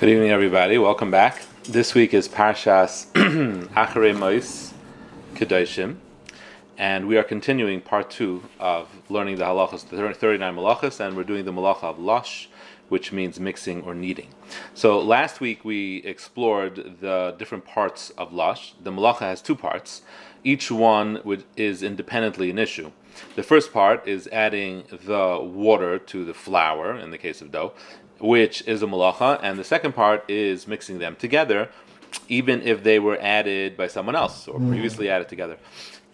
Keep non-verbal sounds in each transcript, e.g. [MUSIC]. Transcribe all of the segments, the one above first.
Good evening, everybody. Welcome back. This week is Parshas [CLEARS THROAT] Acharei Mois Kedoshim, and we are continuing part two of learning the halachas, the 39 malachas, and we're doing the malacha of losh, which means mixing or kneading. So last week we explored the different parts of losh. The malacha has two parts. Each one is independently an issue. The first part is adding the water to the flour, in the case of dough, which is a malacha, and the second part is mixing them together, even if they were added by someone else or mm. previously added together.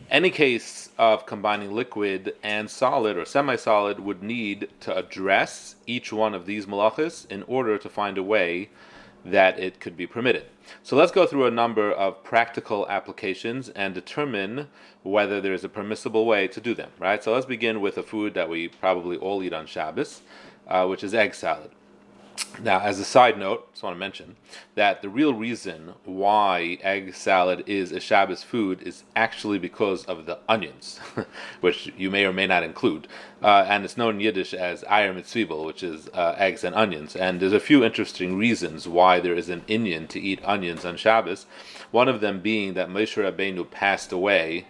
Any case of combining liquid and solid or semi-solid would need to address each one of these malachas in order to find a way that it could be permitted. So let's go through a number of practical applications and determine whether there is a permissible way to do them. Right. So let's begin with a food that we probably all eat on Shabbos, uh, which is egg salad. Now, as a side note, I just want to mention that the real reason why egg salad is a Shabbos food is actually because of the onions, [LAUGHS] which you may or may not include. Uh, and it's known in Yiddish as Eier mit Zwiebel, which is uh, eggs and onions. And there's a few interesting reasons why there is an inyan to eat onions on Shabbos. One of them being that Moshe Rabbeinu passed away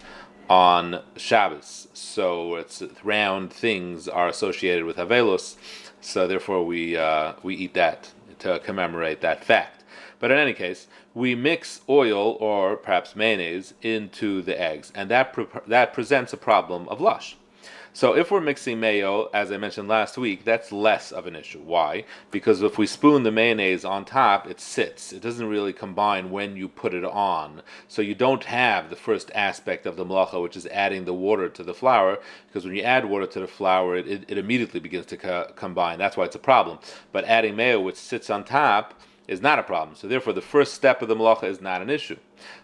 on Shabbos. So it's round things are associated with aveilus so therefore, we uh, we eat that to commemorate that fact. But in any case, we mix oil or perhaps mayonnaise into the eggs, and that pre- that presents a problem of losh. So if we're mixing mayo, as I mentioned last week, that's less of an issue. Why? Because if we spoon the mayonnaise on top, it sits. It doesn't really combine when you put it on. So you don't have the first aspect of the malacha, which is adding the water to the flour, because when you add water to the flour, it, it, it immediately begins to co- combine. That's why it's a problem. But adding mayo, which sits on top, is not a problem. So therefore, the first step of the malacha is not an issue.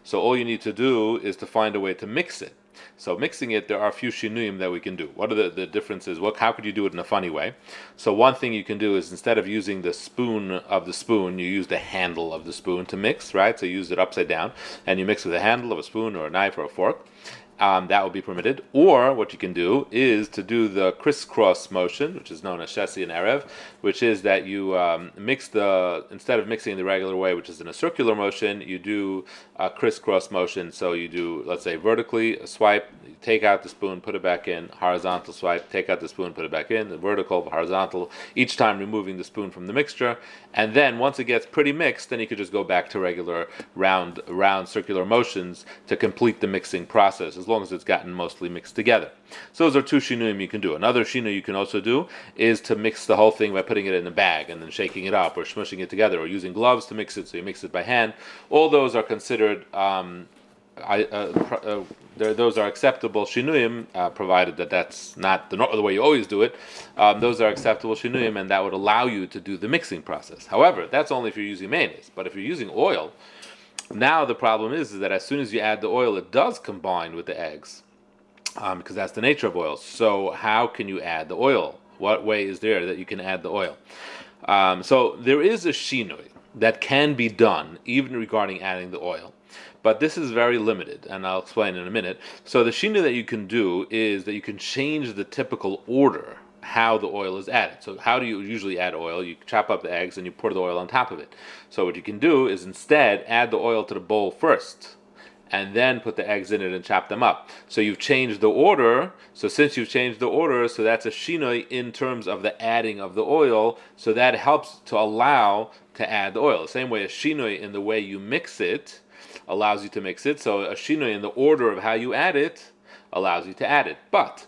So all you need to do is to find a way to mix it. So mixing it, there are a few shinuyim that we can do. What are the, the differences? What, how could you do it in a funny way? So one thing you can do is instead of using the spoon of the spoon, you use the handle of the spoon to mix, right? So you use it upside down, and you mix with the handle of a spoon or a knife or a fork um, that will be permitted. Or what you can do is to do the crisscross motion, which is known as Shesi and Erev, which is that you um, mix the, instead of mixing the regular way, which is in a circular motion, you do a crisscross motion. So you do, let's say, vertically a swipe, take out the spoon, put it back in, horizontal swipe, take out the spoon, put it back in, the vertical, horizontal, each time removing the spoon from the mixture. And then once it gets pretty mixed, then you could just go back to regular round, round circular motions to complete the mixing process, as long as it's gotten mostly mixed together. So those are two shinuyim you can do. Another shinu you can also do is to mix the whole thing by putting it in a bag and then shaking it up or smushing it together or using gloves to mix it so you mix it by hand. All those are considered um, I, uh, uh, those are acceptable shinuyim, uh, provided that that's not the, the, way you always do it. Um, those are acceptable shinuyim, and that would allow you to do the mixing process. However, that's only if you're using mayonnaise. But if you're using oil, now the problem is, is that as soon as you add the oil, it does combine with the eggs, um, because that's the nature of oil. So how can you add the oil? What way is there that you can add the oil? Um, so there is a shinui that can be done even regarding adding the oil. But this is very limited, and I'll explain in a minute. So the shina that you can do is that you can change the typical order how the oil is added. So how do you usually add oil? You chop up the eggs and you pour the oil on top of it. So what you can do is instead add the oil to the bowl first and then put the eggs in it and chop them up. So you've changed the order. So since you've changed the order, so that's a shinoi in terms of the adding of the oil. So that helps to allow to add the oil. Same way as shinoi in the way you mix it allows you to mix it. So a shinoi in the order of how you add it allows you to add it. But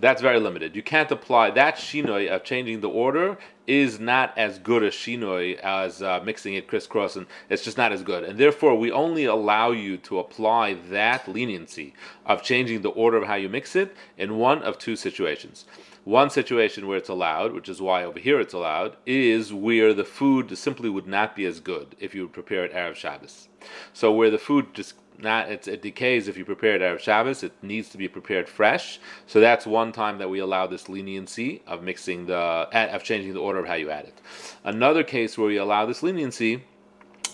that's very limited. You can't apply that shinoi of changing the order is not as good a shinoi as uh, mixing it crisscross, and it's just not as good. And therefore, we only allow you to apply that leniency of changing the order of how you mix it in one of two situations. One situation where it's allowed, which is why over here it's allowed, is where the food simply would not be as good if you prepare it Erev Shabbos. So where the food just not it decays if you prepare it Erev Shabbos, it needs to be prepared fresh. So that's one time that we allow this leniency of mixing the of changing the order of how you add it. Another case where we allow this leniency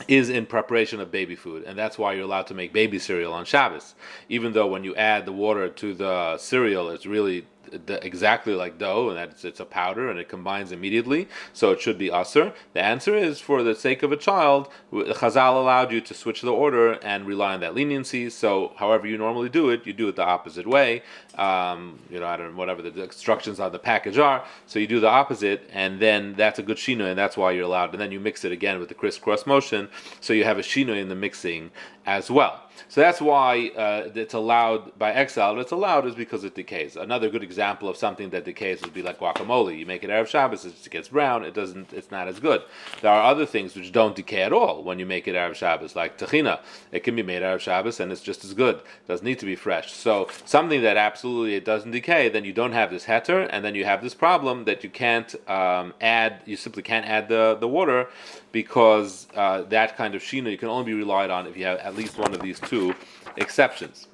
is in preparation of baby food, and that's why you're allowed to make baby cereal on Shabbos. Even though when you add the water to the cereal, it's really exactly like dough, and that it's, it's, a powder and it combines immediately, so it should be assur. The answer is for the sake of a child, Chazal allowed you to switch the order and rely on that leniency. So, however you normally do it, you do it the opposite way. Um, you know, I don't know whatever the instructions on the package are. So you do the opposite, and then that's a good shino, and that's why you're allowed. And then you mix it again with the crisscross motion, so you have a shino in the mixing as well. So that's why uh, it's allowed by exile. It's allowed is because it decays. Another good example of something that decays would be like guacamole. You make it Erev Shabbos, it gets brown. It doesn't. It's not as good. There are other things which don't decay at all when you make it Erev Shabbos, like tahina. It can be made Erev Shabbos and it's just as good. It doesn't need to be fresh. So something that absolutely it doesn't decay, then you don't have this heter, and then you have this problem that you can't um, add. You simply can't add the the water because uh, that kind of shina you can only be relied on if you have at least one of these two exceptions.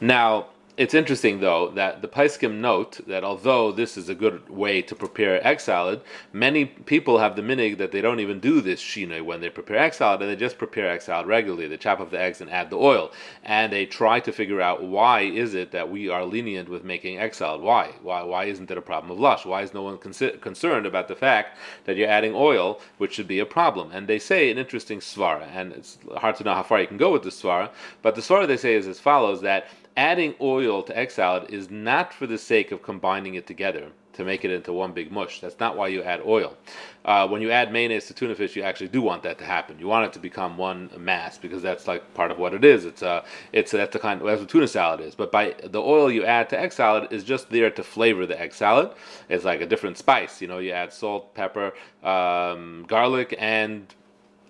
Now, it's interesting though that the Poskim note that although this is a good way to prepare egg salad, many people have the minhag that they don't even do this shinoi when they prepare egg salad, and they just prepare egg salad regularly. They chop up the eggs and add the oil, and they try to figure out why is it that we are lenient with making egg salad? Why? Why? Why isn't it a problem of losh? Why is no one con- concerned about the fact that you're adding oil, which should be a problem? And they say an interesting svara, and it's hard to know how far you can go with the svara, but the svara they say is as follows that adding oil to egg salad is not for the sake of combining it together to make it into one big mush. That's not why you add oil. Uh, when you add mayonnaise to tuna fish, you actually do want that to happen. You want it to become one mass because that's like part of what it is. It's a, uh, it's that's the kind of, that's what tuna salad is. But by the oil you add to egg salad is just there to flavor the egg salad. It's like a different spice. You know, you add salt, pepper, um, garlic, and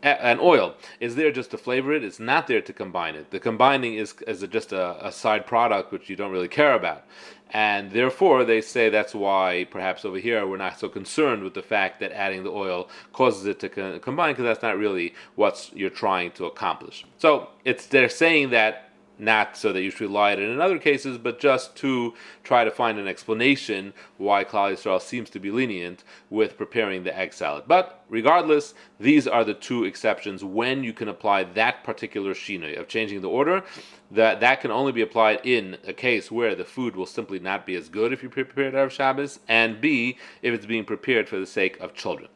and oil is there just to flavor it. It's not there to combine it. The combining is, is just a, a, side product which you don't really care about. And therefore, they say that's why perhaps over here we're not so concerned with the fact that adding the oil causes it to co- combine because that's not really what you're trying to accomplish. So it's they're saying that not so that you should rely on it in other cases, but just to try to find an explanation why Klal Yisrael seems to be lenient with preparing the egg salad. But regardless, these are the two exceptions when you can apply that particular shina of changing the order. That that can only be applied in a case where the food will simply not be as good if you prepare it out of Shabbos, and B if it's being prepared for the sake of children.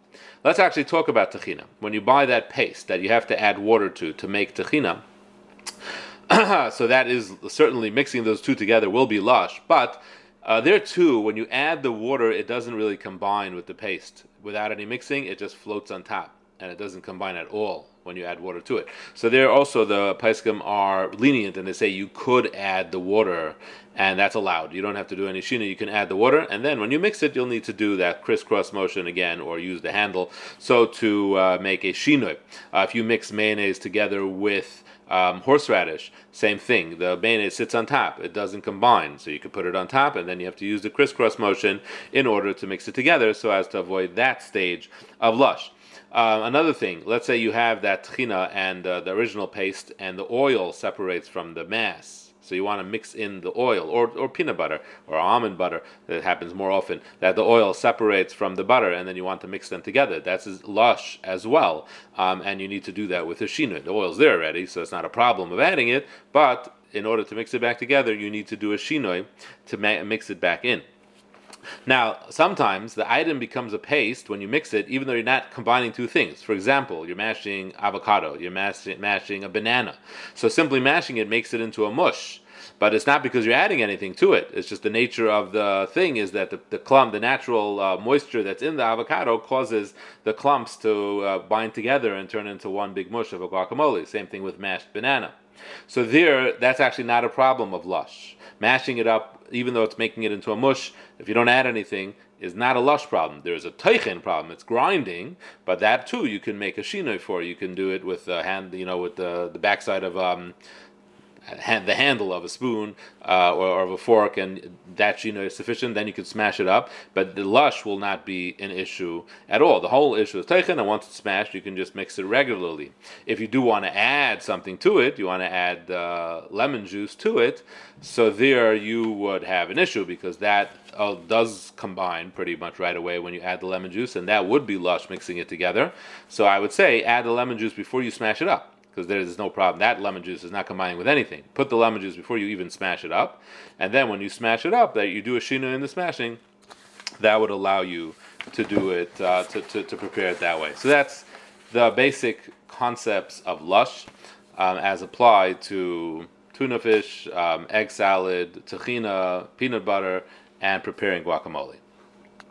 Let's actually talk about tahina. When you buy that paste that you have to add water to to make tahina [CLEARS THROAT] so that is certainly mixing those two together will be losh. But uh, there too, when you add the water, it doesn't really combine with the paste. Without any mixing, it just floats on top, and it doesn't combine at all when you add water to it. So there also the Poskim are lenient and they say you could add the water and that's allowed. You don't have to do any shina. You can add the water, and then when you mix it, you'll need to do that crisscross motion again, or use the handle. So to uh, make a shinoi, uh, if you mix mayonnaise together with um, horseradish, same thing. The mayonnaise sits on top; it doesn't combine. So you can put it on top, and then you have to use the crisscross motion in order to mix it together, so as to avoid that stage of losh. Uh, another thing, let's say you have that tchina and uh, the original paste, and the oil separates from the mass so you want to mix in the oil or, or peanut butter or almond butter. That happens more often. That the oil separates from the butter and then you want to mix them together. That's losh as well. Um, and you need to do that with the shina. The oil's there already, so it's not a problem of adding it. But in order to mix it back together, you need to do a shinoi to ma- mix it back in. Now, sometimes the item becomes a paste when you mix it, even though you're not combining two things. For example, you're mashing avocado, you're mashing, mashing a banana. So simply mashing it makes it into a mush. But it's not because you're adding anything to it. It's just the nature of the thing is that the, the clump, the natural uh, moisture that's in the avocado, causes the clumps to uh, bind together and turn into one big mush of a guacamole. Same thing with mashed banana. So there, that's actually not a problem of losh. Mashing it up even though it's making it into a mush, if you don't add anything, is not a losh problem. There's a tochen problem. It's grinding, but that too you can make a shinoi for. You can do it with the hand, you know, with the the backside of um, the handle of a spoon uh, or, or, of a fork, and that you know is sufficient. Then you can smash it up. But the losh will not be an issue at all. The whole issue is taken, and once it's smashed, you can just mix it regularly. If you do want to add something to it, you want to add uh, lemon juice to it. So there you would have an issue because that uh, does combine pretty much right away when you add the lemon juice, and that would be losh mixing it together. So I would say add the lemon juice before you smash it up because there's no problem. That lemon juice is not combining with anything. Put the lemon juice before you even smash it up, and then when you smash it up, that you do a shina in the smashing, that would allow you to do it uh, to, to, to prepare it that way. So that's the basic concepts of losh um, as applied to tuna fish, um, egg salad, tahina, peanut butter, and preparing guacamole.